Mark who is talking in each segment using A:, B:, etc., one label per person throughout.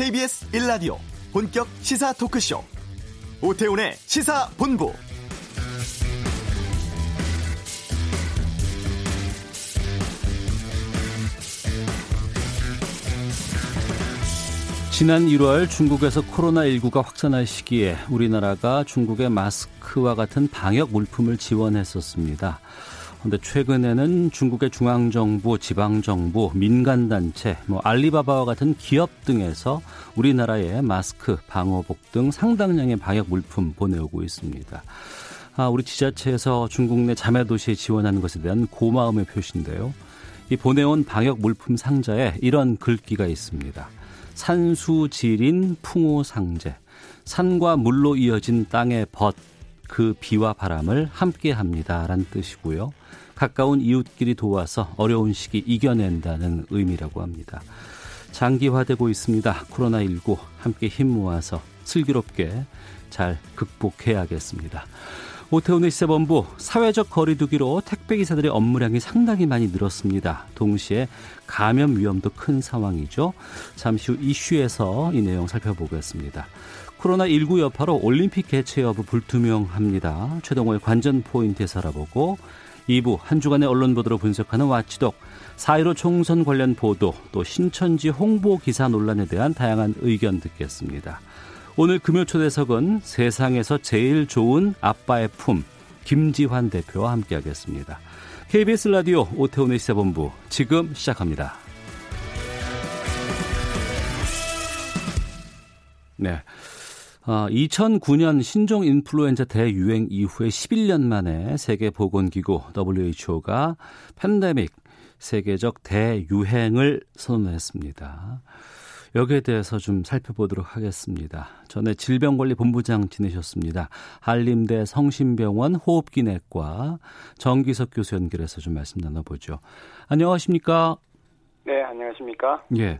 A: KBS 1라디오 본격 시사 토크쇼 오태훈의 시사본부
B: 지난 1월 중국에서 코로나19가 확산할 시기에 우리나라가 중국의 마스크와 같은 방역 물품을 지원했었습니다. 그런데 최근에는 중국의 중앙정부, 지방정부, 민간단체, 뭐 알리바바와 같은 기업 등에서 우리나라에 마스크, 방호복 등 상당량의 방역 물품 보내오고 있습니다. 아, 우리 지자체에서 중국 내 자매 도시에 지원하는 것에 대한 고마움의 표시인데요. 이 보내온 방역 물품 상자에 이런 글귀가 있습니다. 산수지린 풍호상제 산과 물로 이어진 땅의 벗 그 비와 바람을 함께 합니다라는 뜻이고요. 가까운 이웃끼리 도와서 어려운 시기 이겨낸다는 의미라고 합니다. 장기화되고 있습니다. 코로나19 함께 힘 모아서 슬기롭게 잘 극복해야겠습니다. 오태훈의 시사본부 사회적 거리두기로 택배기사들의 업무량이 상당히 많이 늘었습니다. 동시에 감염 위험도 큰 상황이죠. 잠시 후 이슈에서 이 내용 살펴보겠습니다. 코로나19 여파로 올림픽 개최 여부 불투명합니다. 최동호의 관전 포인트에서 알아보고 2부 한 주간의 언론 보도로 분석하는 와치독 4.15 총선 관련 보도 또 신천지 홍보 기사 논란에 대한 다양한 의견 듣겠습니다. 오늘 금요 초대석은 세상에서 제일 좋은 아빠의 품 김지환 대표와 함께하겠습니다. KBS 라디오 오태훈의 시사본부 지금 시작합니다. 네. 어, 2009년 신종 인플루엔자 대유행 이후에 11년 만에 세계보건기구 WHO가 팬데믹 세계적 대유행을 선언했습니다. 여기에 대해서 좀 살펴보도록 하겠습니다. 전에 질병관리본부장 지내셨습니다. 한림대 성심병원 호흡기내과 정기석 교수 연결해서 좀 말씀 나눠보죠. 안녕하십니까?
C: 네, 안녕하십니까?
B: 예.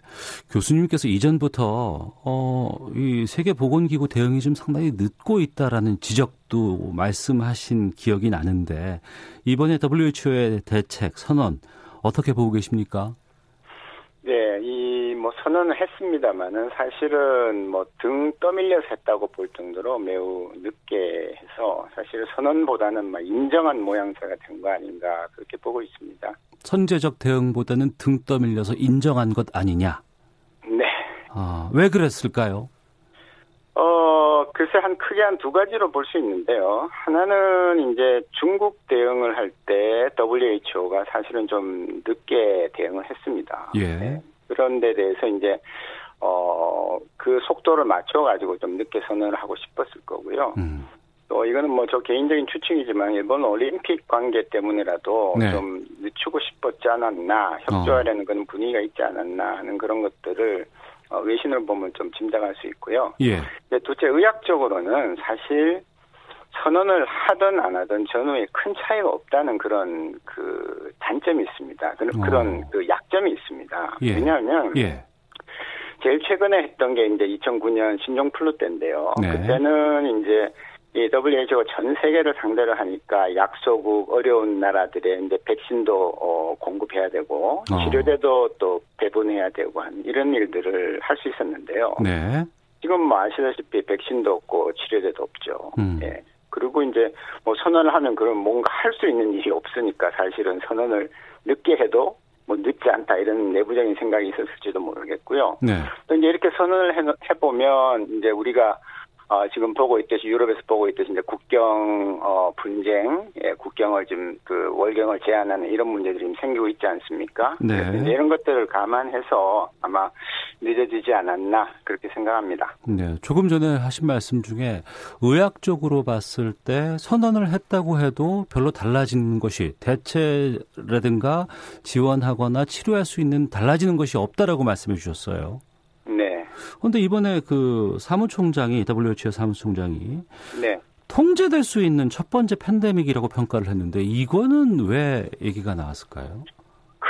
B: 교수님께서 이전부터, 어, 이 세계보건기구 대응이 좀 상당히 늦고 있다라는 지적도 말씀하신 기억이 나는데, 이번에 WHO의 대책, 선언, 어떻게 보고 계십니까?
C: 네, 이 뭐 선언을 했습니다만은 사실은 뭐 등 떠밀려서 했다고 볼 정도로 매우 늦게 해서 사실 선언보다는 막 인정한 모양새가 된 거 아닌가 그렇게 보고 있습니다.
B: 선제적 대응보다는 등 떠밀려서 인정한 것 아니냐?
C: 네.
B: 아, 왜 그랬을까요?
C: 어, 글쎄 한 크게 한 두 가지로 볼 수 있는데요. 하나는 이제 중국 대응을 할 때 WHO가 사실은 좀 늦게 대응을 했습니다.
B: 예.
C: 네. 그런 데 대해서 이제 어, 그 속도를 맞춰가지고 좀 늦게 선언을 하고 싶었을 거고요.
B: 음.
C: 또 이거는 뭐 저 개인적인 추측이지만 일본 올림픽 관계 때문이라도
B: 네.
C: 좀 늦추고 싶었지 않았나 협조하려는 그런 분위기가 있지 않았나 하는 그런 것들을 어, 외신을 보면 좀 짐작할 수 있고요.
B: 예.
C: 근데 둘째 의학적으로는 사실 선언을 하든 안 하든 전후에 큰 차이가 없다는 그런 그 단점이 있습니다. 그런
B: 어.
C: 그런 그 약점이 있습니다.
B: 예.
C: 왜냐하면
B: 예.
C: 제일 최근에 했던 게 이제 2009년 신종 플루 때인데요.
B: 네.
C: 그때는 이제 이 WHO가 전 세계를 상대로 하니까 약소국 어려운 나라들의 이제 백신도 어, 공급해야 되고
B: 어.
C: 치료제도 또 배분해야 되고 한 이런 일들을 할 수 있었는데요.
B: 네.
C: 지금 뭐 아시다시피 백신도 없고 치료제도 없죠.
B: 음.
C: 예. 그리고 이제 뭐 선언을 하면 그럼 뭔가 할 수 있는 일이 없으니까 사실은 선언을 늦게 해도 뭐 늦지 않다 이런 내부적인 생각이 있었을지도 모르겠고요.
B: 네.
C: 또 이제 이렇게 선언을 해, 해보면 이제 우리가 어, 지금 보고 있듯이 유럽에서 보고 있듯이 이제 국경 어, 분쟁, 예, 국경을 좀그 월경을 제한하는 이런 문제들이 지금 생기고 있지 않습니까?
B: 네.
C: 이제 이런 것들을 감안해서 아마 늦어지지 않았나 그렇게 생각합니다.
B: 네. 조금 전에 하신 말씀 중에 의학적으로 봤을 때 선언을 했다고 해도 별로 달라지는 것이 대체라든가 지원하거나 치료할 수 있는 달라지는 것이 없다라고 말씀해 주셨어요.
C: 네,
B: 그런데 이번에 그 사무총장이 WHO 사무총장이
C: 네.
B: 통제될 수 있는 첫 번째 팬데믹이라고 평가를 했는데 이거는 왜 얘기가 나왔을까요?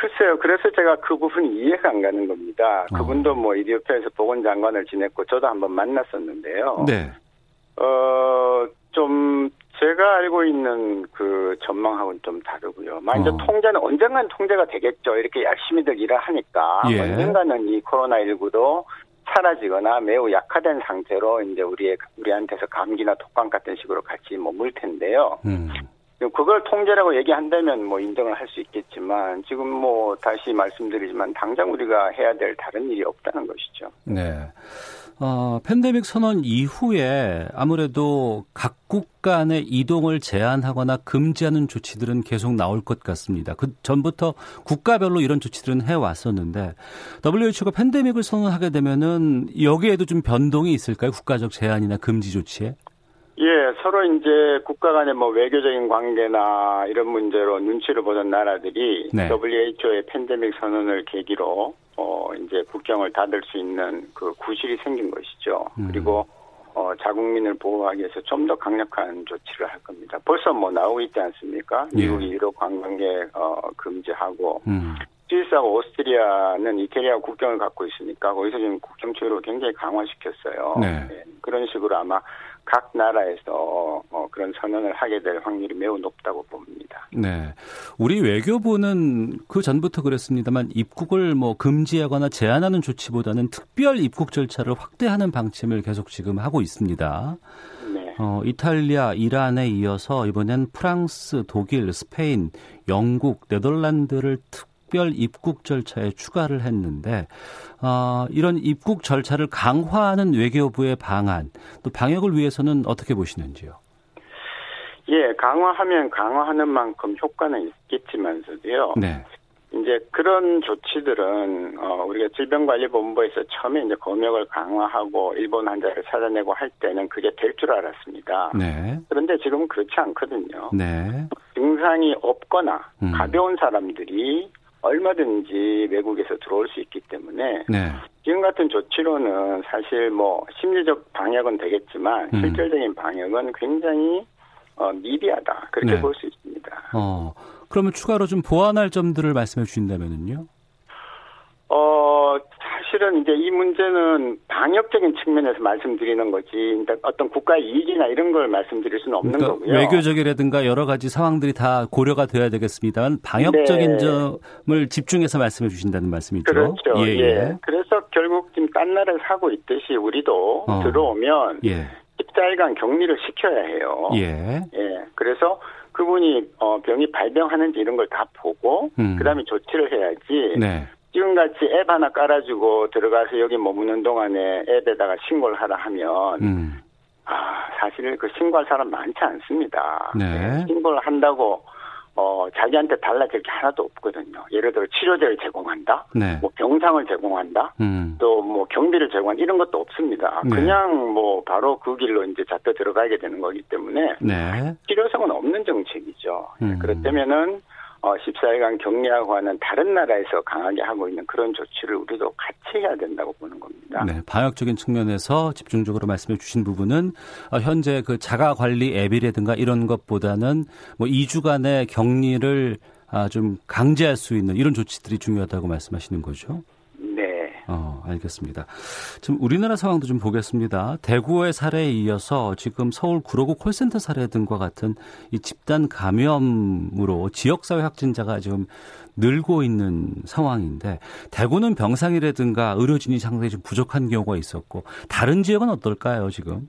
C: 글쎄요. 그래서 제가 그 부분이 이해가 안 가는 겁니다.
B: 어.
C: 그분도 뭐 이디오피아에서 보건장관을 지냈고 저도 한번 만났었는데요.
B: 네.
C: 어, 좀 제가 알고 있는 그 전망하고는 좀 다르고요. 만 이제
B: 어.
C: 통제는 언젠간 통제가 되겠죠. 이렇게 열심히들 일을 하니까
B: 예.
C: 언젠가는 이 코로나 19도 사라지거나 매우 약화된 상태로 이제 우리의 우리한테서 감기나 독감 같은 식으로 같이 머물 텐데요. 음. 그걸 통제라고 얘기한다면 뭐 인정을 할 수 있겠지만 지금 뭐 다시 말씀드리지만 당장 우리가 해야 될 다른 일이 없다는 것이죠.
B: 네. 어, 팬데믹 선언 이후에 아무래도 각국 간의 이동을 제한하거나 금지하는 조치들은 계속 나올 것 같습니다. 그 전부터 국가별로 이런 조치들은 해왔었는데 WHO가 팬데믹을 선언하게 되면은 여기에도 좀 변동이 있을까요? 국가적 제한이나 금지 조치에?
C: 예, 서로 이제 국가 간의 뭐 외교적인 관계나 이런 문제로 눈치를 보던 나라들이 네. WHO의 팬데믹 선언을 계기로 어 이제 국경을 닫을 수 있는 그 구실이 생긴 것이죠. 음. 그리고 어 자국민을 보호하기 위해서 좀 더 강력한 조치를 할 겁니다. 벌써 뭐 나오고 있지 않습니까? 예. 미국이 유럽 관광객 어 금지하고 음. 스위스하고 오스트리아는 이태리와 국경을 갖고 있으니까 거기서 지금 국경 추이를 굉장히 강화시켰어요. 네. 네. 그런 식으로 아마 각 나라에서 어, 그런 선언을 하게 될 확률이 매우 높다고 봅니다.
B: 네. 우리 외교부는 그 전부터 그랬습니다만 입국을 뭐 금지하거나 제한하는 조치보다는 특별 입국 절차를 확대하는 방침을 계속 지금 하고 있습니다. 네. 어, 이탈리아, 이란에 이어서 이번엔 프랑스, 독일, 스페인, 영국, 네덜란드를 특 특별 입국 절차에 추가를 했는데 어, 이런 입국 절차를 강화하는 외교부의 방안 또 방역을 위해서는 어떻게 보시는지요?
C: 예, 강화하면 강화하는 만큼 효과는 있겠지만서도요. 네. 이제 그런 조치들은 어 우리가 질병관리본부에서 처음에 이제 검역을 강화하고 일본 환자를 찾아내고 할 때는 그게 될 줄 알았습니다. 네. 그런데 지금 그렇지 않거든요. 네. 증상이 없거나 음. 가벼운 사람들이 얼마든지 외국에서 들어올 수 있기 때문에 네. 지금 같은 조치로는 사실 뭐 심리적 방역은 되겠지만 음. 실질적인 방역은 굉장히 어, 미비하다 그렇게 네. 볼수 있습니다. 어,
B: 그러면 추가로 좀 보완할 점들을 말씀해 주신다면은요?
C: 어, 사실은 이제 이 문제는 방역적인 측면에서 말씀드리는 거지, 그러니까 어떤 국가의 이익이나 이런 걸 말씀드릴 수는 없는 그러니까 거고요.
B: 외교적이라든가 여러 가지 상황들이 다 고려가 돼야 되겠습니다만 방역적인 네. 점을 집중해서 말씀해 주신다는 말씀이죠.
C: 그렇죠. 예, 예. 예. 그래서 결국 지금 딴 나라를 사고 있듯이 우리도 어. 들어오면 예. 14일간 격리를 시켜야 해요. 예. 예. 그래서 그분이 어 병이 발병하는지 이런 걸 다 보고 음. 그다음에 조치를 해야지. 네. 지금같이 앱 하나 깔아주고 들어가서 여기 머무는 동안에 앱에다가 신고를 하라 하면 음. 아 사실 그 신고할 사람 많지 않습니다. 네. 네. 신고를 한다고 어 자기한테 달라질 게 하나도 없거든요. 예를 들어 치료제를 제공한다, 네. 뭐 병상을 제공한다, 음. 또뭐 경비를 제공한다 이런 것도 없습니다. 네. 그냥 뭐 바로 그 길로 이제 잡혀 들어가게 되는 거기 때문에 네. 필요성은 없는 정책이죠. 음. 그렇다면은 어, 14일간 격리하고 하는 다른 나라에서 강하게 하고 있는 그런 조치를 우리도 같이 해야 된다고 보는 겁니다.
B: 네, 방역적인 측면에서 집중적으로 말씀해 주신 부분은 어, 현재 그 자가 관리 앱이라든가 이런 것보다는 뭐 2주간의 격리를 아, 좀 강제할 수 있는 이런 조치들이 중요하다고 말씀하시는 거죠? 어, 알겠습니다. 지금 우리나라 상황도 좀 보겠습니다. 대구의 사례에 이어서 지금 서울 구로구 콜센터 사례 등과 같은 이 집단 감염으로 지역사회 확진자가 지금 늘고 있는 상황인데 대구는 병상이라든가 의료진이 상당히 좀 부족한 경우가 있었고 다른 지역은 어떨까요, 지금?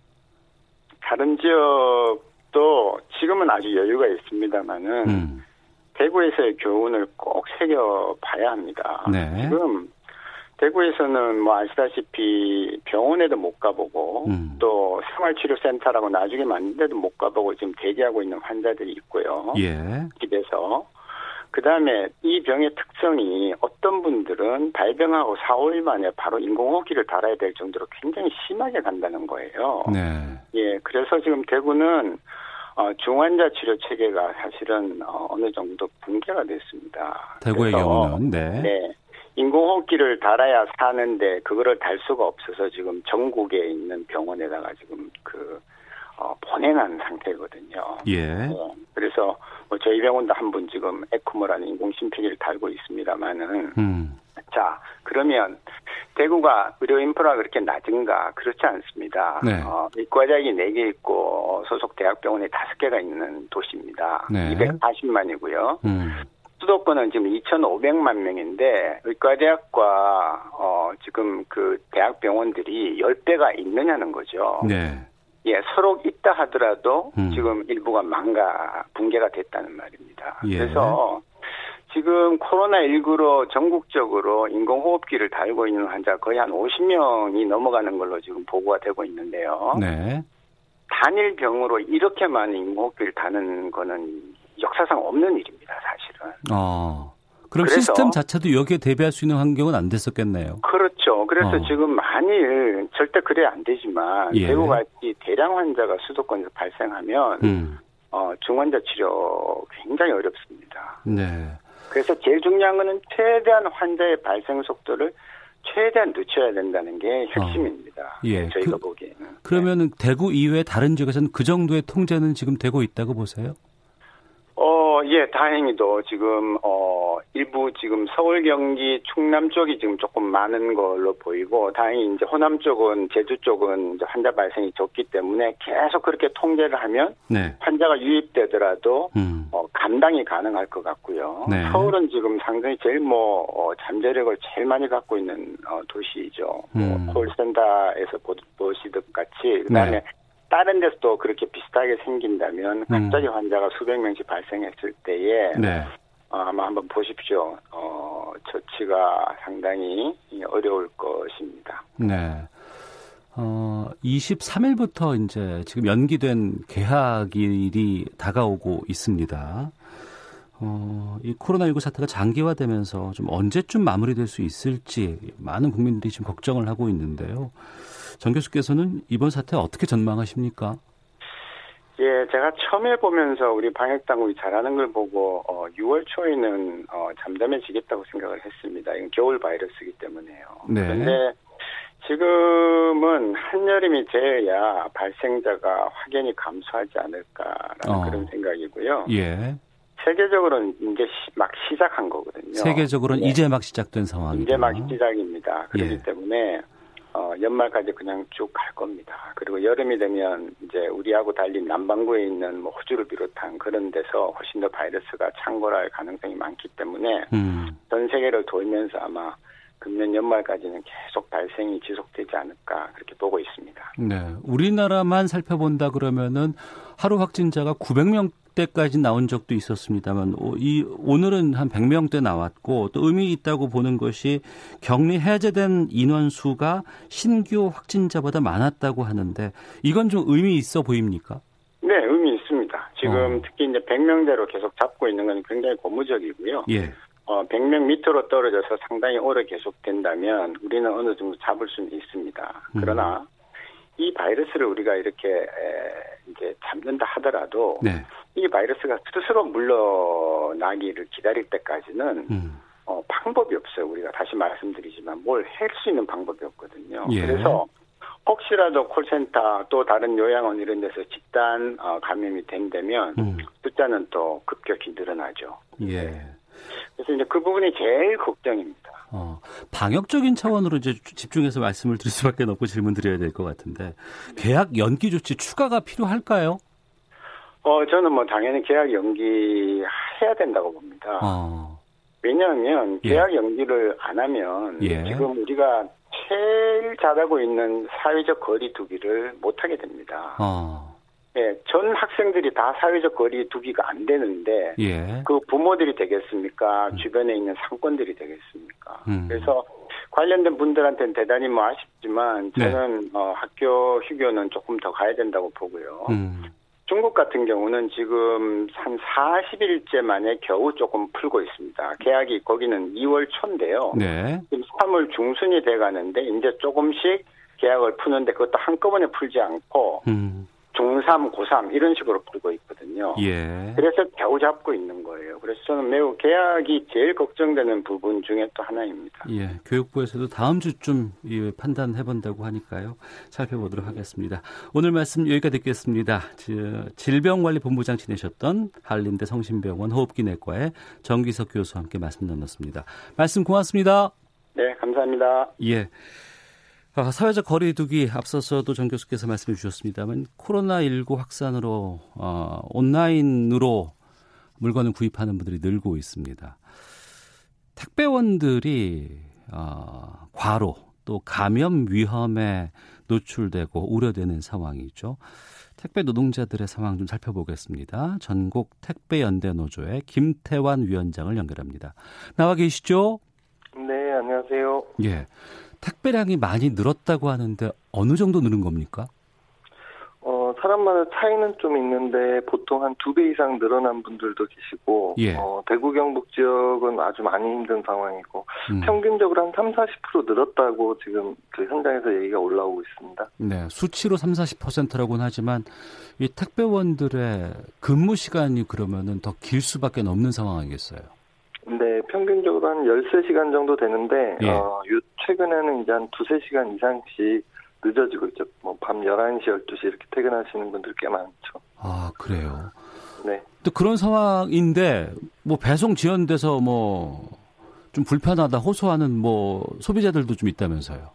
C: 다른 지역도 지금은 아주 여유가 있습니다만은 음. 대구에서의 교훈을 꼭 새겨 봐야 합니다. 네. 지금 대구에서는 뭐 아시다시피 병원에도 못 가보고 음. 또 생활치료센터라고 나중에 만든 데도 못 가보고 지금 대기하고 있는 환자들이 있고요. 예. 집에서. 그 다음에 이 병의 특성이 어떤 분들은 발병하고 4, 5일 만에 바로 인공호흡기를 달아야 될 정도로 굉장히 심하게 간다는 거예요. 네. 예, 그래서 지금 대구는 어, 중환자 치료 체계가 사실은 어, 어느 정도 붕괴가 됐습니다.
B: 대구의 경우는 네. 네.
C: 인공호흡기를 달아야 사는데 그거를 달 수가 없어서 지금 전국에 있는 병원에다가 지금 그 어, 보내는 상태거든요. 예. 네. 그래서 뭐 저희 병원도 한 분 지금 에크모라는 인공심폐기를 달고 있습니다만은 음. 자 그러면 대구가 의료 인프라가 그렇게 낮은가 그렇지 않습니다. 네. 어, 의과대학이 4개 있고 소속 대학병원이 5개가 있는 도시입니다. 네. 240만이고요. 음. 수도권은 지금 2,500만 명인데 의과대학과 어, 지금 그 대학병원들이 10대가 있느냐는 거죠.
B: 네.
C: 예, 서로 있다 하더라도
B: 음.
C: 지금 일부가 망가, 붕괴가 됐다는 말입니다.
B: 예.
C: 그래서 지금 코로나19로 전국적으로 인공호흡기를 달고 있는 환자 거의 한 50명이 넘어가는 걸로 지금 보고가 되고 있는데요.
B: 네.
C: 단일 병으로 이렇게 많은 인공호흡기를 다는 거는 역사상 없는 일입니다, 사실은.
B: 어. 그럼
C: 그래서-
B: 시스템 자체도 여기에 대비할 수 있는 환경은 안 됐었겠네요.
C: 그렇죠. 그래서
B: 어.
C: 지금 만일 절대 그래 안 되지만
B: 예.
C: 대구같이 대량 환자가 수도권에서 발생하면
B: 음.
C: 어, 중환자 치료 굉장히 어렵습니다.
B: 네.
C: 그래서 제일 중요한 거는 최대한 환자의 발생 속도를 최대한 늦춰야 된다는 게 핵심입니다.
B: 예,
C: 저희가
B: 그-
C: 보기에는.
B: 그러면은 대구 이외 다른 지역에서는 그 정도의 통제는 지금 되고 있다고 보세요?
C: 어, 예, 다행히도 지금, 어, 일부 지금 서울, 경기, 충남 쪽이 지금 조금 많은 걸로 보이고, 다행히 이제 호남 쪽은, 제주 쪽은 환자 발생이 적기 때문에 계속 그렇게 통제를 하면
B: 네.
C: 환자가 유입되더라도,
B: 음.
C: 어, 감당이 가능할 것 같고요.
B: 네.
C: 서울은 지금 상당히 제일 뭐, 어, 잠재력을 제일 많이 갖고 있는, 어, 도시이죠.
B: 음.
C: 뭐, 콜센터에서 보, 보시듯 같이, 그 다음에
B: 네.
C: 다른 데서도 그렇게 비슷하게 생긴다면 갑자기 환자가 수백 명씩 발생했을 때에
B: 음. 네.
C: 어, 아마 한번 보십시오. 어, 처치가 상당히 어려울 것입니다.
B: 네. 어, 23일부터 이제 지금 연기된 개학일이 다가오고 있습니다. 어, 이 코로나19 사태가 장기화되면서 좀 언제쯤 마무리될 수 있을지 많은 국민들이 지금 걱정을 하고 있는데요. 정 교수께서는 이번 사태 어떻게 전망하십니까?
C: 예, 제가 처음에 보면서 우리 방역 당국이 잘하는 걸 보고 어, 6월 초에는 어, 잠잠해지겠다고 생각을 했습니다. 이건 겨울 바이러스이기 때문에요.
B: 네.
C: 그런데 지금은 한여름이 되어야 발생자가 확연히 감소하지 않을까라는
B: 어.
C: 그런 생각이고요.
B: 예.
C: 세계적으로는 이제 시- 막 시작한 거거든요.
B: 세계적으로는
C: 네.
B: 이제 막 시작된 상황이다.
C: 이제 막 시작입니다. 그렇기
B: 예.
C: 때문에 어, 연말까지 그냥 쭉 갈 겁니다. 그리고 여름이 되면 이제 우리하고 달리 남반구에 있는 뭐 호주를 비롯한 그런 데서 훨씬 더 바이러스가 창궐할 가능성이 많기 때문에
B: 음.
C: 전 세계를 돌면서 아마 금년 연말까지는 계속 발생이 지속되지 않을까 그렇게 보고 있습니다.
B: 네. 우리나라만 살펴본다 그러면은 하루 확진자가 900명 대까지 나온 적도 있었습니다만 오- 이 오늘은 한 100명대 나왔고 또 의미 있다고 보는 것이 격리 해제된 인원 수가 신규 확진자보다 많았다고 하는데 이건 좀 의미 있어 보입니까?
C: 네, 의미 있습니다. 지금
B: 어.
C: 특히 이제 100명대로 계속 잡고 있는 건 굉장히 고무적이고요.
B: 예.
C: 어, 100명 밑으로 떨어져서 상당히 오래 계속된다면 우리는 어느 정도 잡을 수는 있습니다.
B: 음.
C: 그러나 이 바이러스를 우리가 이렇게 에, 이제 잡는다 하더라도
B: 네.
C: 이 바이러스가 스스로 물러나기를 기다릴 때까지는
B: 음.
C: 어, 방법이 없어요. 우리가 다시 말씀드리지만 뭘 할 수 있는 방법이 없거든요.
B: 예.
C: 그래서 혹시라도 콜센터 또 다른 요양원 이런 데서 집단 어, 감염이 된다면
B: 음.
C: 숫자는 또 급격히 늘어나죠.
B: 예.
C: 그래서 이제 그 부분이 제일 걱정입니다.
B: 어, 방역적인 차원으로 이제 집중해서 말씀을 드릴 수밖에 없고 질문 드려야 될 것 같은데 계약 연기 조치 추가가 필요할까요?
C: 어, 저는 뭐 당연히 계약 연기해야 된다고 봅니다.
B: 어.
C: 왜냐하면
B: 예.
C: 계약 연기를 안 하면
B: 예.
C: 지금 우리가 제일 잘하고 있는 사회적 거리 두기를 못 하게 됩니다.
B: 어.
C: 예, 전 학생들이 다 사회적 거리 두기가 안 되는데
B: 예.
C: 그 부모들이 되겠습니까? 주변에 있는 상권들이 되겠습니까?
B: 음.
C: 그래서 관련된 분들한테는 대단히 뭐 아쉽지만
B: 네.
C: 저는 어, 학교 휴교는 조금 더 가야 된다고 보고요.
B: 음.
C: 중국 같은 경우는 지금 한 40일째 만에 겨우 조금 풀고 있습니다. 계약이 거기는 2월 초인데요.
B: 네.
C: 지금 3월 중순이 돼 가는데 이제 조금씩 계약을 푸는데 그것도 한꺼번에 풀지 않고
B: 음.
C: 중3, 고3 이런 식으로 풀고 있거든요.
B: 예.
C: 그래서 겨우 잡고 있는 거예요. 그래서 저는 매우 계약이 제일 걱정되는 부분 중에 또 하나입니다.
B: 예. 교육부에서도 다음 주쯤 예, 판단해 본다고 하니까요. 살펴보도록 하겠습니다. 오늘 말씀 여기까지 듣겠습니다. 지- 질병관리본부장 지내셨던 한림대 성심병원 호흡기내과의 정기석 교수와 함께 말씀 나눴습니다. 말씀 고맙습니다.
C: 네, 감사합니다.
B: 예. 아, 사회적 거리두기 앞서서도 정 교수께서 말씀해 주셨습니다만 코로나19 확산으로 어, 온라인으로 물건을 구입하는 분들이 늘고 있습니다. 택배원들이 어, 과로 또 감염 위험에 노출되고 우려되는 상황이죠. 택배 노동자들의 상황 좀 살펴보겠습니다. 전국 택배 연대 노조의 김태환 위원장을 연결합니다. 나와 계시죠?
D: 네, 안녕하세요.
B: 예. 택배량이 많이 늘었다고 하는데 어느 정도 늘은 겁니까?
D: 어, 사람마다 차이는 좀 있는데 보통 한 두 배 이상 늘어난 분들도 계시고
B: 예.
D: 어, 대구 경북 지역은 아주 많이 힘든 상황이고
B: 음.
D: 평균적으로 한 3, 40% 늘었다고 지금 그 현장에서 얘기가 올라오고 있습니다.
B: 네, 수치로 3, 40%라고는 하지만 이 택배원들의 근무 시간이 그러면은 더 길 수밖에 없는 상황 아니겠어요?
D: 네, 평균적으로 한 13시간 정도 되는데
B: 예.
D: 어, 요 최근에는 이제 한 두세 시간 이상씩 늦어지고 있죠. 뭐 밤 11시, 12시 이렇게 퇴근하시는 분들 꽤 많죠.
B: 아, 그래요.
D: 네.
B: 또 그런 상황인데 뭐 배송 지연돼서 뭐 좀 불편하다 호소하는 뭐 소비자들도 좀 있다면서요.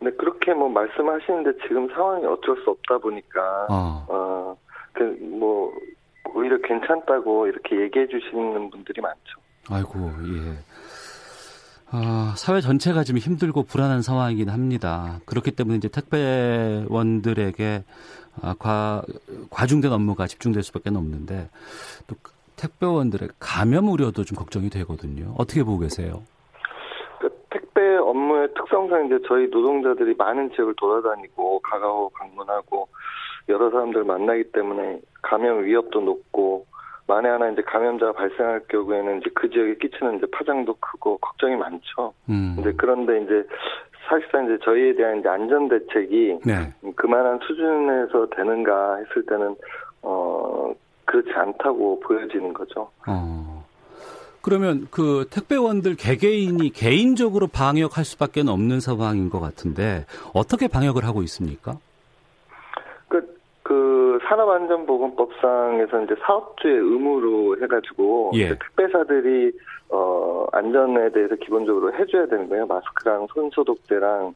D: 네, 그렇게 뭐 말씀하시는데 지금 상황이 어쩔 수 없다 보니까
B: 아,
D: 어, 그, 뭐, 오히려 괜찮다고 이렇게 얘기해 주시는 분들이 많죠.
B: 아이고, 예. 아, 사회 전체가 지금 힘들고 불안한 상황이긴 합니다. 그렇기 때문에 이제 택배원들에게 아, 과, 과중된 업무가 집중될 수밖에 없는데 또 택배원들의 감염 우려도 좀 걱정이 되거든요. 어떻게 보고 계세요?
D: 그 택배 업무의 특성상 이제 저희 노동자들이 많은 지역을 돌아다니고 가가고 방문하고 여러 사람들 만나기 때문에 감염 위협도 높고 만에 하나 이제 감염자가 발생할 경우에는 이제 그 지역에 끼치는 이제 파장도 크고 걱정이 많죠.
B: 음.
D: 근데 그런데 이제 사실상 이제 저희에 대한 이제 안전 대책이
B: 네.
D: 그만한 수준에서 되는가 했을 때는 어 그렇지 않다고 보여지는 거죠.
B: 어. 그러면 그 택배원들 개개인이 개인적으로 방역할 수밖에 없는 상황인 것 같은데 어떻게 방역을 하고 있습니까?
D: 그, 산업안전보건법상에서 이제 사업주의 의무로 해가지고
B: 예.
D: 택배사들이 어 안전에 대해서 기본적으로 해줘야 되는 거예요. 마스크랑 손 소독제랑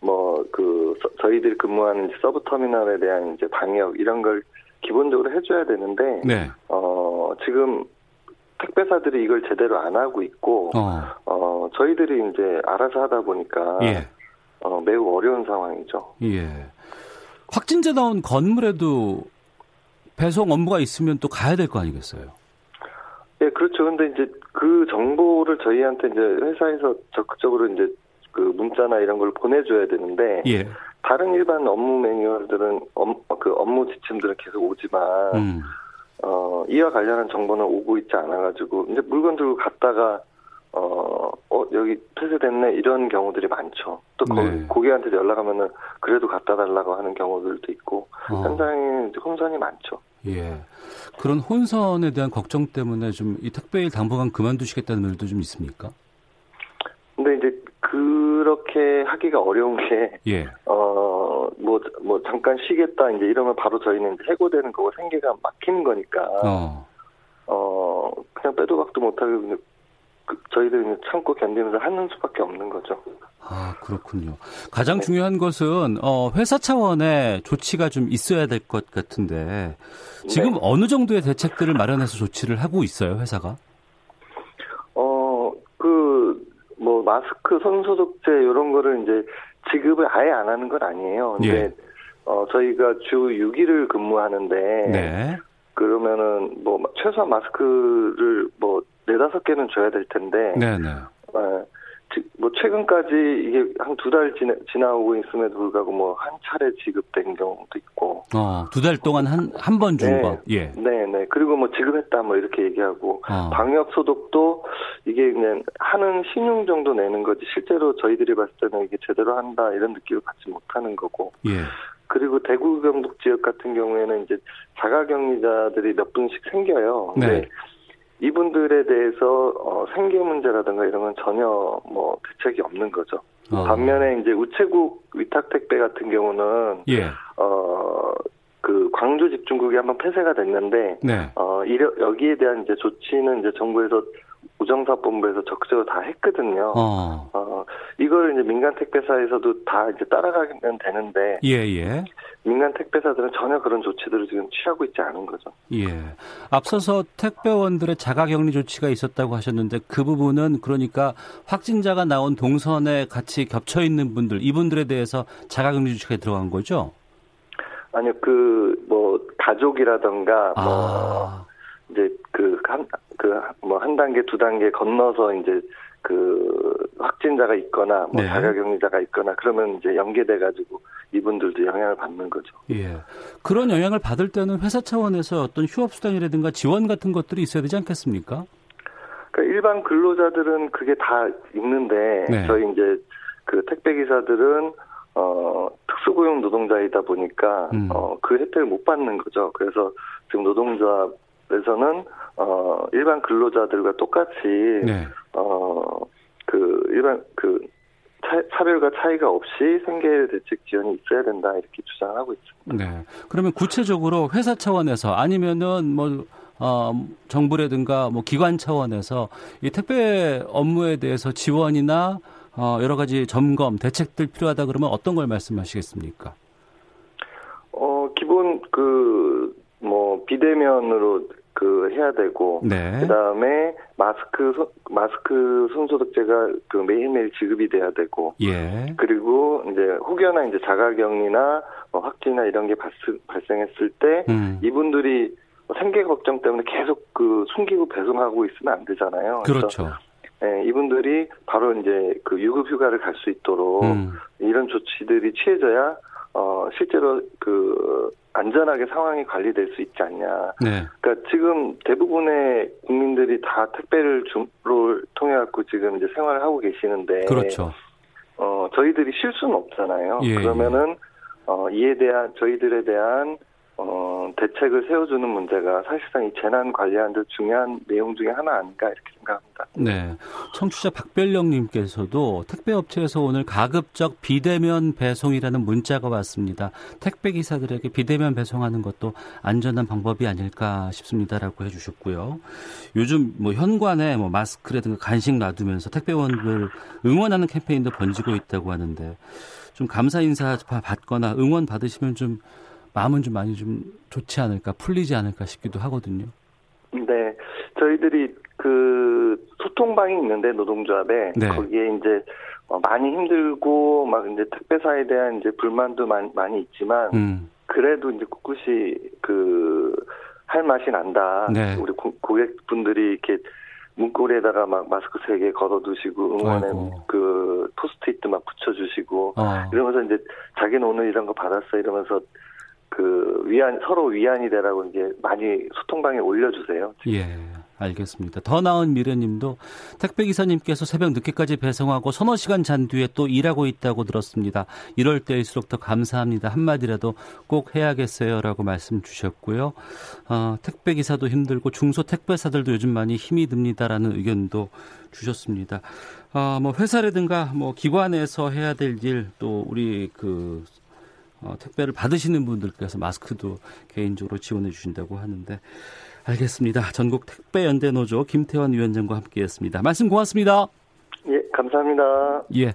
D: 뭐 그 저희들이 근무하는 이제 sub 터미널에 대한 이제 방역 이런 걸 기본적으로 해줘야 되는데
B: 네.
D: 어 지금 택배사들이 이걸 제대로 안 하고 있고
B: 어.
D: 어 저희들이 이제 알아서 하다 보니까
B: 예.
D: 어, 매우 어려운 상황이죠.
B: 예. 확진자 나온 건물에도 배송 업무가 있으면 또 가야 될 거 아니겠어요?
D: 예, 그렇죠. 근데 이제 그 정보를 저희한테 이제 회사에서 적극적으로 이제 그 문자나 이런 걸 보내줘야 되는데
B: 예.
D: 다른 일반 업무 매뉴얼들은 업, 그 업무 지침들은 계속 오지만
B: 음.
D: 어 이와 관련한 정보는 오고 있지 않아가지고 이제 물건 들고 갔다가 어, 어 여기 폐쇄됐네 이런 경우들이 많죠. 또 거,
B: 네.
D: 고객한테 연락하면은 그래도 갖다 달라고 하는 경우들도 있고
B: 어.
D: 현장에 혼선이 많죠.
B: 예. 그런 혼선에 대한 걱정 때문에 좀 이 택배일 당분간 그만두시겠다는 말도 좀 있습니까?
D: 근데 이제 그렇게 하기가 어려운 게
B: 예.
D: 어, 뭐, 뭐, 잠깐 쉬겠다, 이제 이러면 바로 저희는 해고되는 거고 생계가 막히는 거니까, 어,
B: 어.
D: 그냥 빼도 박도 못하고, 그, 저희들이 그냥 참고 견디면서 하는 수밖에 없는 거죠.
B: 아, 그렇군요. 가장 중요한 것은 어 회사 차원의 조치가 좀 있어야 될 것 같은데 지금
D: 네.
B: 어느 정도의 대책들을 마련해서 조치를 하고 있어요, 회사가?
D: 어, 그, 뭐, 마스크, 손소독제, 이런 거를 이제 지급을 아예 안 하는 건 아니에요. 근데,
B: 예.
D: 어, 저희가 주 6일을 근무하는데,
B: 네.
D: 그러면은, 뭐, 최소한 마스크를 뭐, 네다섯 개는 줘야 될 텐데,
B: 네, 네.
D: 어, 지- 뭐 최근까지 이게 한 두 달 지나, 지나오고 있음에도 불구하고 뭐 한 차례 지급된 경우도 있고.
B: 어, 두 달 동안 한 한 번준
D: 네.
B: 거. 예.
D: 네 네. 그리고 뭐 지급했다 뭐 이렇게 얘기하고
B: 어.
D: 방역 소독도 이게 그냥 하는 신용 정도 내는 거지 실제로 저희들이 봤을 때는 이게 제대로 한다 이런 느낌을 받지 못하는 거고.
B: 예.
D: 그리고 대구 경북 지역 같은 경우에는 이제 자가 격리자들이 몇 분씩 생겨요.
B: 네.
D: 이분들에 대해서 어, 생계 문제라든가 이런 건 전혀 뭐 대책이 없는 거죠.
B: 어.
D: 반면에 이제 우체국 위탁 택배 같은 경우는
B: 예.
D: 어 그 광주 집중국이 한번 폐쇄가 됐는데
B: 네.
D: 어 이려, 여기에 대한 이제 조치는 이제 정부에서 우정사본부에서 적극적으로 다 했거든요.
B: 어.
D: 어 이걸 이제 민간 택배사에서도 다 이제 따라가면 되는데
B: 예, 예.
D: 민간 택배사들은 전혀 그런 조치들을 지금 취하고 있지 않은 거죠.
B: 예. 앞서서 택배원들의 자가격리 조치가 있었다고 하셨는데 그 부분은 그러니까 확진자가 나온 동선에 같이 겹쳐 있는 분들 이분들에 대해서 자가격리 조치가 들어간 거죠?
D: 아니요, 그 뭐 가족이라던가 뭐
B: 아.
D: 이제 그 한 그 뭐 한 단계 두 단계 건너서 이제 그 확진자가 있거나 뭐
B: 네.
D: 자가격리자가 있거나 그러면 이제 연계돼 가지고 이분들도 영향을 받는 거죠.
B: 예. 그런 영향을 받을 때는 회사 차원에서 어떤 휴업 수당이라든가 지원 같은 것들이 있어야 되지 않겠습니까?
D: 그러니까 일반 근로자들은 그게 다 있는데
B: 네.
D: 저희 이제 그 택배 기사들은 어 특수고용 노동자이다 보니까
B: 음.
D: 어그 혜택을 못 받는 거죠. 그래서 지금 노동조합에서는 어 일반 근로자들과 똑같이
B: 네.
D: 어그 일반 그 차, 차별과 차이가 없이 생계 대책 지원이 있어야 된다 이렇게 주장하고 있습니다.
B: 네. 그러면 구체적으로 회사 차원에서 아니면은 뭐 어, 정부라든가 뭐 기관 차원에서 이 택배 업무에 대해서 지원이나 어, 여러 가지 점검, 대책들 필요하다 그러면 어떤 걸 말씀하시겠습니까?
D: 어 기본 그 뭐 비대면으로 그 해야 되고
B: 네.
D: 그다음에 마스크 손- 마스크 손소독제가 그 매일매일 지급이 돼야 되고
B: 예.
D: 그리고 이제 혹여나 이제 자가격리나 뭐 확진이나 이런 게 발생, 발생했을 때
B: 음.
D: 이분들이 뭐 생계 걱정 때문에 계속 그 숨기고 배송하고 있으면 안 되잖아요.
B: 그렇죠.
D: 예, 이분들이 바로 이제 그 유급 휴가를 갈 수 있도록
B: 음.
D: 이런 조치들이 취해져야 어 실제로 그 안전하게 상황이 관리될 수 있지 않냐.
B: 네.
D: 그러니까 지금 대부분의 국민들이 다 택배를 주로 통해 갖고 지금 이제 생활을 하고 계시는데
B: 그렇죠.
D: 어 저희들이 쉴 수는 없잖아요.
B: 예,
D: 그러면은 어 이에 대한 저희들에 대한 어 대책을 세워주는 문제가 사실상 이 재난 관리하는데 중요한 내용 중에 하나 아닌가 이렇게 생각합니다.
B: 네. 청취자 박별령님께서도 택배업체에서 오늘 가급적 비대면 배송이라는 문자가 왔습니다. 택배 기사들에게 비대면 배송하는 것도 안전한 방법이 아닐까 싶습니다라고 해주셨고요. 요즘 뭐 현관에 뭐 마스크라든가 간식 놔두면서 택배원들 응원하는 캠페인도 번지고 있다고 하는데 좀 감사 인사 받거나 응원 받으시면 좀 마음은 좀 많이 좀 좋지 않을까 풀리지 않을까 싶기도 하거든요.
D: 네, 저희들이 그 소통방이 있는데 노동조합에
B: 네.
D: 거기에 이제 어, 많이 힘들고 막 이제 택배사에 대한 이제 불만도 많이, 많이 있지만
B: 음.
D: 그래도 이제 꿋꿋이 그 할 맛이 난다.
B: 네.
D: 우리 고, 고객분들이 이렇게 문고리에다가 막 마스크 세 개 걸어두시고 응원의
B: 아이고.
D: 그 포스트잇도 막 붙여주시고
B: 어.
D: 이러면서 이제 자기는 오늘 이런 거 받았어 이러면서 그 위안 서로 위안이 되라고 이제 많이 소통방에 올려주세요.
B: 예, 알겠습니다. 더 나은 미래님도 택배 기사님께서 새벽 늦게까지 배송하고 서너 시간 잔 뒤에 또 일하고 있다고 들었습니다. 이럴 때일수록 더 감사합니다. 한마디라도 꼭 해야겠어요라고 말씀 주셨고요. 어, 택배 기사도 힘들고 중소 택배사들도 요즘 많이 힘이 듭니다라는 의견도 주셨습니다. 어, 뭐 회사라든가 뭐 기관에서 해야 될 일 또 우리 그 어, 택배를 받으시는 분들께서 마스크도 개인적으로 지원해 주신다고 하는데 알겠습니다. 전국 택배연대 노조 김태환 위원장과 함께했습니다. 말씀 고맙습니다.
D: 예, 감사합니다.
B: 예.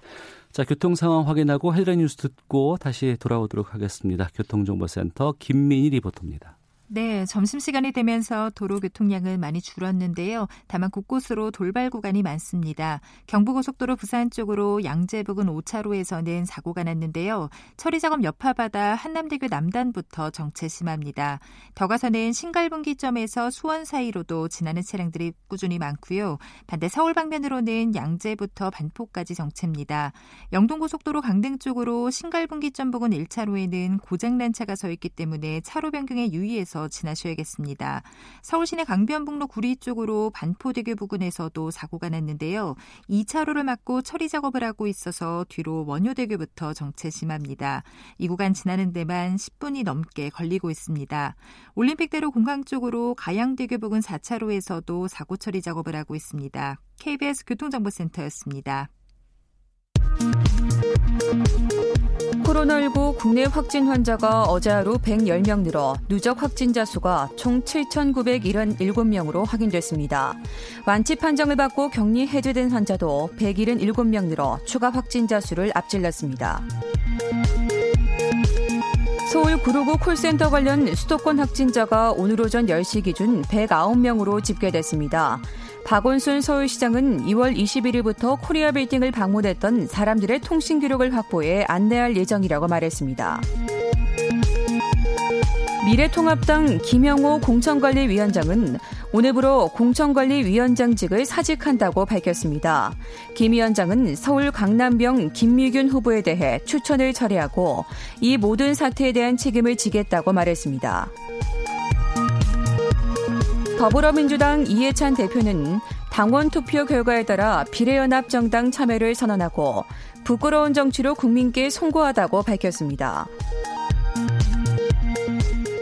B: 자, 교통 상황 확인하고 헤드라인 뉴스 듣고 다시 돌아오도록 하겠습니다. 교통정보센터 김민희 리포터입니다.
E: 네, 점심시간이 되면서 도로 교통량은 많이 줄었는데요. 다만 곳곳으로 돌발 구간이 많습니다. 경부고속도로 부산 쪽으로 양재 부근 5차로에서는 사고가 났는데요. 처리 작업 여파받아 한남대교 남단부터 정체 심합니다. 더 가서는 신갈분기점에서 수원 사이로도 지나는 차량들이 꾸준히 많고요. 반대 서울 방면으로는 양재부터 반포까지 정체입니다. 영동고속도로 강릉 쪽으로 신갈분기점 부근 1차로에는 고장난 차가 서 있기 때문에 차로 변경에 유의해서 지나셔야겠습니다. 서울시내 강변북로 구리 쪽으로 반포대교 부근에서도 사고가 났는데요. 2차로를 막고 처리 작업을 하고 있어서 뒤로 원효대교부터 정체 심합니다. 이 구간 지나는 데만 10분이 넘게 걸리고 있습니다. 올림픽대로 공항 쪽으로 가양대교 부근 4차로에서도 사고 처리 작업을 하고 있습니다. KBS 교통정보센터였습니다.
F: 코로나19 국내 확진 환자가 어제 하루 110명 늘어 누적 확진자 수가 총 7,977명으로 확인됐습니다. 완치 판정을 받고 격리 해제된 환자도 177명 늘어 추가 확진자 수를 앞질렀습니다. 서울 구로구 콜센터 관련 수도권 확진자가 오늘 오전 10시 기준 109명으로 집계됐습니다. 박원순 서울시장은 2월 21일부터 코리아 빌딩을 방문했던 사람들의 통신 기록을 확보해 안내할 예정이라고 말했습니다. 미래통합당 김영호 공천관리위원장은 오늘부로 공천관리위원장직을 사직한다고 밝혔습니다. 김 위원장은 서울 강남병 김미균 후보에 대해 추천을 철회하고 이 모든 사태에 대한 책임을 지겠다고 말했습니다. 더불어민주당 이해찬 대표는 당원 투표 결과에 따라 비례연합 정당 참여를 선언하고 부끄러운 정치로 국민께 송구하다고 밝혔습니다.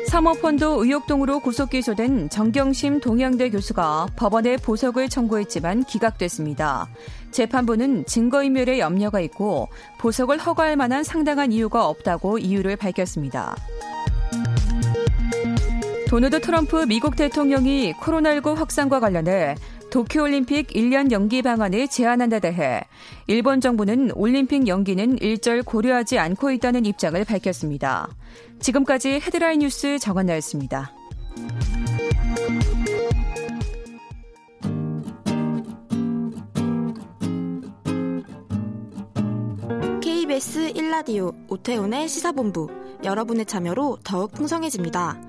F: 사모펀드 의혹 등으로 구속 기소된 정경심 동양대 교수가 법원에 보석을 청구했지만 기각됐습니다. 재판부는 증거인멸에 염려가 있고 보석을 허가할 만한 상당한 이유가 없다고 이유를 밝혔습니다. 도널드 트럼프 미국 대통령이 코로나19 확산과 관련해 도쿄올림픽 1년 연기 방안을 제안한 데 대해 일본 정부는 올림픽 연기는 일절 고려하지 않고 있다는 입장을 밝혔습니다. 지금까지 헤드라인 뉴스 정한나였습니다.
G: KBS 1라디오 오태훈의 시사본부 여러분의 참여로 더욱 풍성해집니다.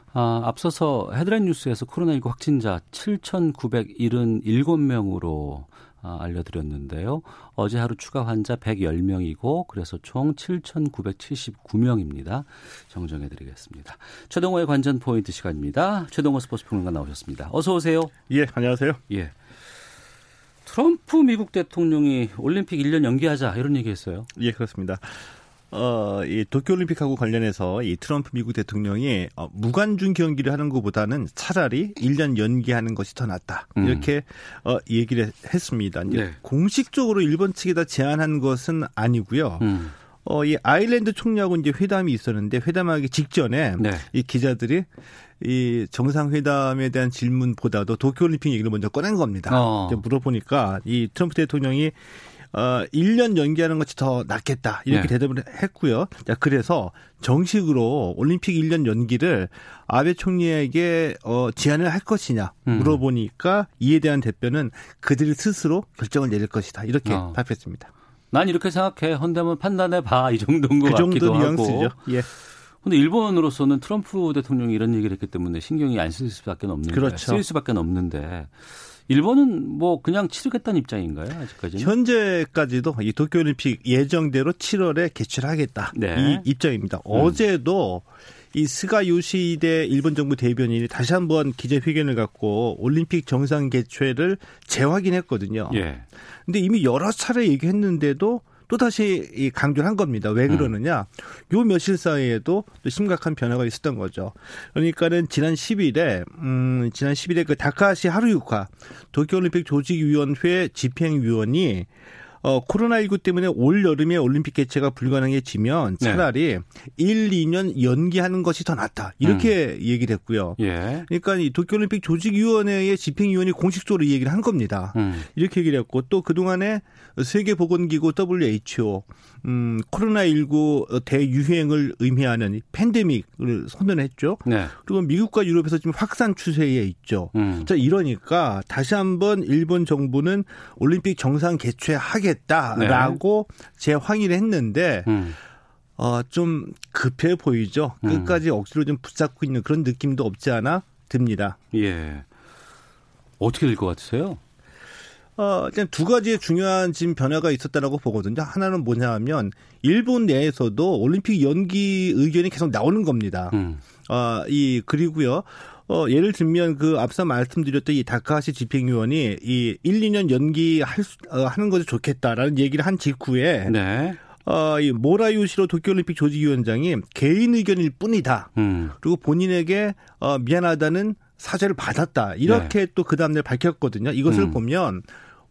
B: 아, 앞서서 헤드라인 뉴스에서 코로나19 확진자 7,977명으로 아, 알려드렸는데요. 어제 하루 추가 환자 110명이고 그래서 총 7,979명입니다. 정정해드리겠습니다. 최동호의 관전 포인트 시간입니다. 최동호 스포츠 평론가 나오셨습니다. 어서 오세요.
H: 예, 안녕하세요.
B: 예. 트럼프 미국 대통령이 올림픽 1년 연기하자 이런 얘기했어요.
H: 예, 그렇습니다. 어, 이 도쿄올림픽하고 관련해서 이 트럼프 미국 대통령이 어, 무관중 경기를 하는 것보다는 차라리 1년 연기하는 것이 더 낫다. 음. 이렇게 어, 얘기를 했습니다. 네. 공식적으로 일본 측에다 제안한 것은 아니고요. 음. 어, 이 아일랜드 총리하고 이제 회담이 있었는데 회담하기 직전에 네. 이 기자들이 이 정상회담에 대한 질문보다도 도쿄올림픽 얘기를 먼저 꺼낸 겁니다. 어. 물어보니까 이 트럼프 대통령이 어 1년 연기하는 것이 더 낫겠다. 이렇게 네. 대답을 했고요. 자, 그래서 정식으로 올림픽 1년 연기를 아베 총리에게 어 제안을 할 것이냐 음. 물어보니까 이에 대한 대표는 그들이 스스로 결정을 내릴 것이다. 이렇게 어. 답했습니다.
B: 난 이렇게 생각해. 헌데면 판단해 봐. 이 정도인 것 그 같기도 뉘앙스죠. 하고. 예. 근데 일본으로서는 트럼프 대통령이 이런 얘기를 했기 때문에 신경이 안 쓸 수밖에 없는데 그렇죠. 쓰일 수밖에 없는데 일본은 뭐 그냥 치르겠다는 입장인가요? 아직까지는?
H: 현재까지도 이 도쿄올림픽 예정대로 7월에 개최를 하겠다. 네. 이 입장입니다. 음. 어제도 이 스가 요시대 일본 정부 대변인이 다시 한번 기자회견을 갖고 올림픽 정상 개최를 재확인했거든요. 예. 근데 이미 여러 차례 얘기했는데도 또다시 강조를 한 겁니다. 왜 음. 그러느냐. 요 며칠 사이에도 또 심각한 변화가 있었던 거죠. 그러니까는 지난 10일에, 음, 지난 10일에 그 다카시 하루유카 도쿄올림픽 조직위원회 집행위원이 어, 코로나19 때문에 올 여름에 올림픽 개최가 불가능해지면 네. 차라리 네. 1, 2년 연기하는 것이 더 낫다. 이렇게 음. 얘기를 했고요. 예. 그러니까 이 도쿄올림픽 조직위원회의 집행위원이 공식적으로 이 얘기를 한 겁니다. 음. 이렇게 얘기를 했고 또 그동안에 세계보건기구 WHO 음, 코로나19 대유행을 의미하는 팬데믹을 선언했죠. 네. 그리고 미국과 유럽에서 지금 확산 추세에 있죠. 음. 자, 이러니까 다시 한번 일본 정부는 올림픽 정상 개최하 겠다라고 네. 재확인을 했는데 음. 어, 좀 급해 보이죠. 음. 끝까지 억지로 좀 붙잡고 있는 그런 느낌도 없지 않아 듭니다.
B: 예. 어떻게 될 것 같으세요?
H: 어, 일단 두 가지의 중요한 지금 변화가 있었다라고 보거든요. 하나는 뭐냐 하면 일본 내에서도 올림픽 연기 의견이 계속 나오는 겁니다. 음. 어, 이 그리고요. 어, 예를 들면 그 앞서 말씀드렸던 이 다카하시 집행위원이 이 1, 2년 연기할 수, 어, 하는 것이 좋겠다라는 얘기를 한 직후에 네. 어, 이 모라유시로 도쿄올림픽 조직위원장이 개인 의견일 뿐이다. 음. 그리고 본인에게 어, 미안하다는 사죄를 받았다. 이렇게 네. 또그 다음날 밝혔거든요. 이것을 음. 보면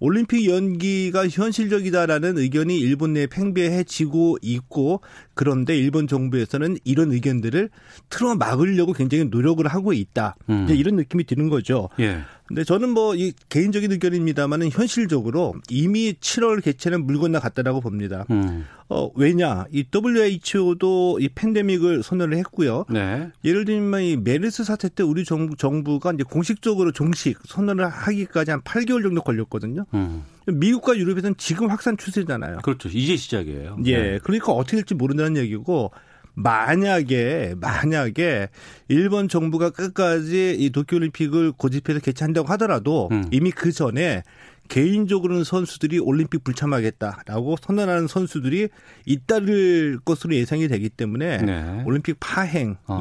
H: 올림픽 연기가 현실적이다라는 의견이 일본 내에 팽배해지고 있고 그런데 일본 정부에서는 이런 의견들을 틀어 막으려고 굉장히 노력을 하고 있다. 음. 이런 느낌이 드는 거죠. 예. 근데 저는 뭐 이 개인적인 의견입니다만은 현실적으로 이미 7월 개최는 물 건너 갔다라고 봅니다. 음. 어 왜냐 이 WHO도 이 팬데믹을 선언을 했고요. 네. 예를 들면 이 메르스 사태 때 우리 정부 정부가 이제 공식적으로 종식 선언을 하기까지 한 8개월 정도 걸렸거든요. 음. 미국과 유럽에서는 지금 확산 추세잖아요.
B: 그렇죠. 이제 시작이에요.
H: 예. 네. 그러니까 어떻게 될지 모른다는 얘기고 만약에 만약에 일본 정부가 끝까지 이 도쿄올림픽을 고집해서 개최한다고 하더라도 음. 이미 그 전에 개인적으로는 선수들이 올림픽 불참하겠다라고 선언하는 선수들이 잇따를 것으로 예상이 되기 때문에 네. 올림픽 파행이 어.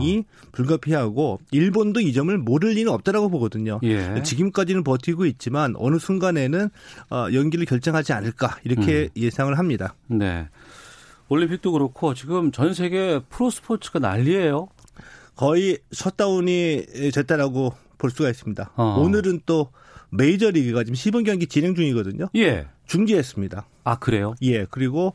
H: 불가피하고 일본도 이 점을 모를 리는 없다라고 보거든요. 예. 지금까지는 버티고 있지만 어느 순간에는 어, 연기를 결정하지 않을까 이렇게 음. 예상을 합니다.
B: 네. 올림픽도 그렇고 지금 전 세계 프로 스포츠가 난리예요.
H: 거의 셧다운이 됐다라고 볼 수가 있습니다. 어. 오늘은 또 메이저리그가 지금 시범 경기 진행 중이거든요. 예. 중지했습니다.
B: 아 그래요?
H: 예. 그리고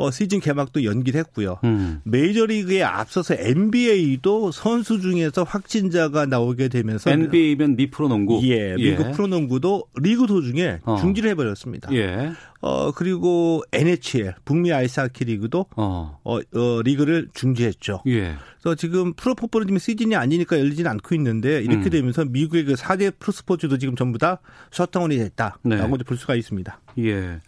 H: 어, 시즌 개막도 연기됐고요. 음. 메이저리그에 앞서서 NBA도 선수 중에서 확진자가 나오게 되면서
B: NBA면 미 프로농구.
H: 예, 미국 예. 프로농구도 리그 도중에 어. 중지를 해버렸습니다. 예. 어 그리고 NHL 북미 아이스하키 리그도 어. 어, 어 리그를 중지했죠. 예. 그래서 지금 프로풋볼은 지금 시즌이 아니니까 열리지는 않고 있는데 이렇게 음. 되면서 미국의 그 4대 프로 스포츠도 지금 전부 다 셧다운이 됐다라고 네. 볼 수가 있습니다.
B: 예.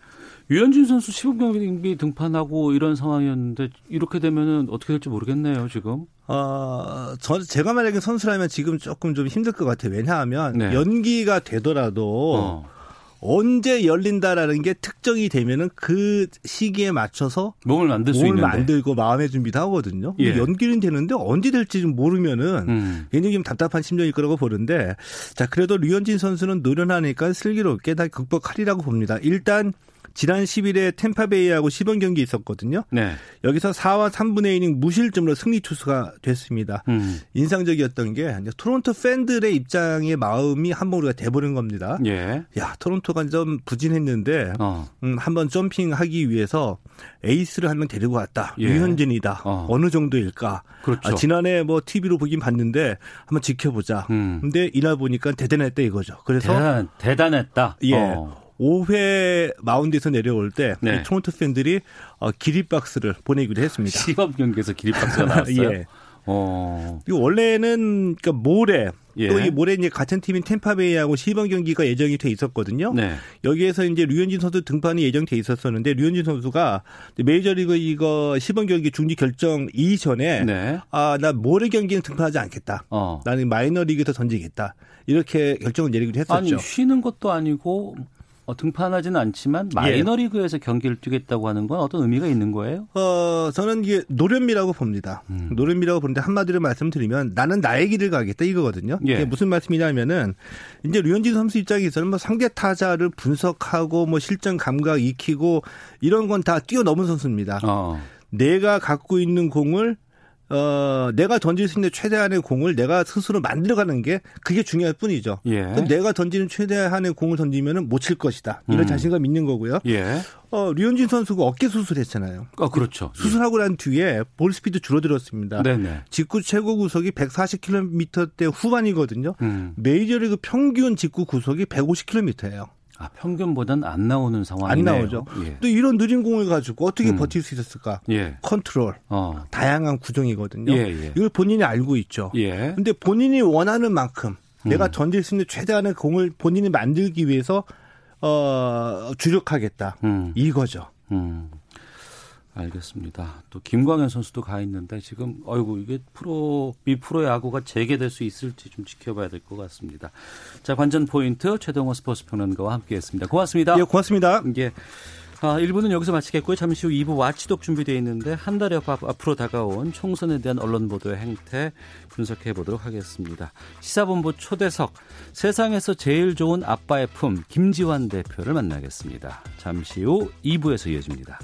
B: 류현진 선수 시범 경기 등판하고 이런 상황이었는데 이렇게 되면은 어떻게 될지 모르겠네요, 지금.
H: 어, 저, 제가 만약에 선수라면 지금 조금 좀 힘들 것 같아요. 왜냐하면 네. 연기가 되더라도 어. 언제 열린다라는 게 특정이 되면은 그 시기에 맞춰서
B: 몸을 만들 수
H: 몸을 만들고 마음의 준비도 하거든요. 예. 연기는 되는데 언제 될지 좀 모르면은 음. 굉장히 좀 답답한 심정일 거라고 보는데 자 그래도 류현진 선수는 노련하니까 슬기롭게 다 극복하리라고 봅니다. 일단 지난 10일에 템파베이하고 시범 경기 있었거든요. 네. 여기서 4와 3분의 1이닝 무실점으로 승리 투수가 됐습니다. 음. 인상적이었던 게 토론토 팬들의 입장의 마음이 한 번 우리가 돼버린 겁니다. 예. 야 토론토가 좀 부진했는데 어. 음, 한번 점핑하기 위해서 에이스를 한 명 데리고 왔다. 예. 유현진이다. 어. 느 정도일까? 그렇죠. 아, 지난해 뭐 TV로 보긴 봤는데 한번 지켜보자. 음. 근데 이날 보니까 대단했다 이거죠. 그래서
B: 대단, 대단했다.
H: 예. 어. 5회 마운드에서 내려올 때 네. 토론토 팬들이 어, 기립박스를 보내기도 했습니다.
B: 시범 경기에서 기립박스가 나왔어요. 예.
H: 어. 이 원래는 그러니까 모레 예. 또이 모레 이제 같은 팀인 템파베이하고 시범 경기가 예정이 돼 있었거든요. 네. 여기에서 이제 류현진 선수 등판이 예정돼 있었었는데 류현진 선수가 메이저리그 이거 시범 경기 중지 결정 이전에 네. 아나 모레 경기는 등판하지 않겠다. 어. 나는 마이너리그에서 던지겠다. 이렇게 결정을 내리기도 했었죠.
B: 아니 쉬는 것도 아니고 어, 등판하지는 않지만 예. 마이너리그에서 예. 경기를 뛰겠다고 하는 건 어떤 의미가 있는 거예요?
H: 어, 저는 이게 노련미라고 봅니다. 음. 노련미라고 보는데 한마디로 말씀드리면 나는 나의 길을 가겠다 이거거든요. 예. 이게 무슨 말씀이냐면은 이제 류현진 선수 입장에서는 뭐 상대 타자를 분석하고 뭐 실전 감각 익히고 이런 건 다 뛰어넘은 선수입니다. 어. 내가 갖고 있는 공을 어, 내가 던질 수 있는 최대한의 공을 내가 스스로 만들어가는 게 그게 중요할 뿐이죠. 예. 내가 던지는 최대한의 공을 던지면은 못 칠 것이다. 이런 음. 자신감 있는 거고요. 예. 어, 류현진 선수가 어깨 수술했잖아요.
B: 아, 그렇죠.
H: 수술하고 난 뒤에 볼 스피드 줄어들었습니다. 네네. 직구 최고 구속이 140km대 후반이거든요. 음. 메이저리그 평균 직구 구속이 150km예요.
B: 아, 평균보다는 안 나오는 상황이네요.
H: 안 나오죠. 예. 또 이런 느린 공을 가지고 어떻게 음. 버틸 수 있었을까? 예. 컨트롤, 어. 다양한 구종이거든요. 예, 예. 이걸 본인이 알고 있죠. 예. 근데 본인이 원하는 만큼 음. 내가 던질 수 있는 최대한의 공을 본인이 만들기 위해서 어, 주력하겠다. 음. 이거죠. 음.
B: 알겠습니다. 또 김광현 선수도 가 있는데 지금 어이구 이게 프로 미프로 야구가 재개될 수 있을지 좀 지켜봐야 될 것 같습니다. 자 관전 포인트 최동호 스포츠 평론가와 함께했습니다. 고맙습니다.
H: 예, 고맙습니다.
B: 예. 아, 1부는 여기서 마치겠고요. 잠시 후 2부 와치독 준비되어 있는데 한 달여 앞으로 다가온 총선에 대한 언론 보도의 행태 분석해 보도록 하겠습니다. 시사본부 초대석 세상에서 제일 좋은 아빠의 품 김지환 대표를 만나겠습니다. 잠시 후 2부에서 이어집니다.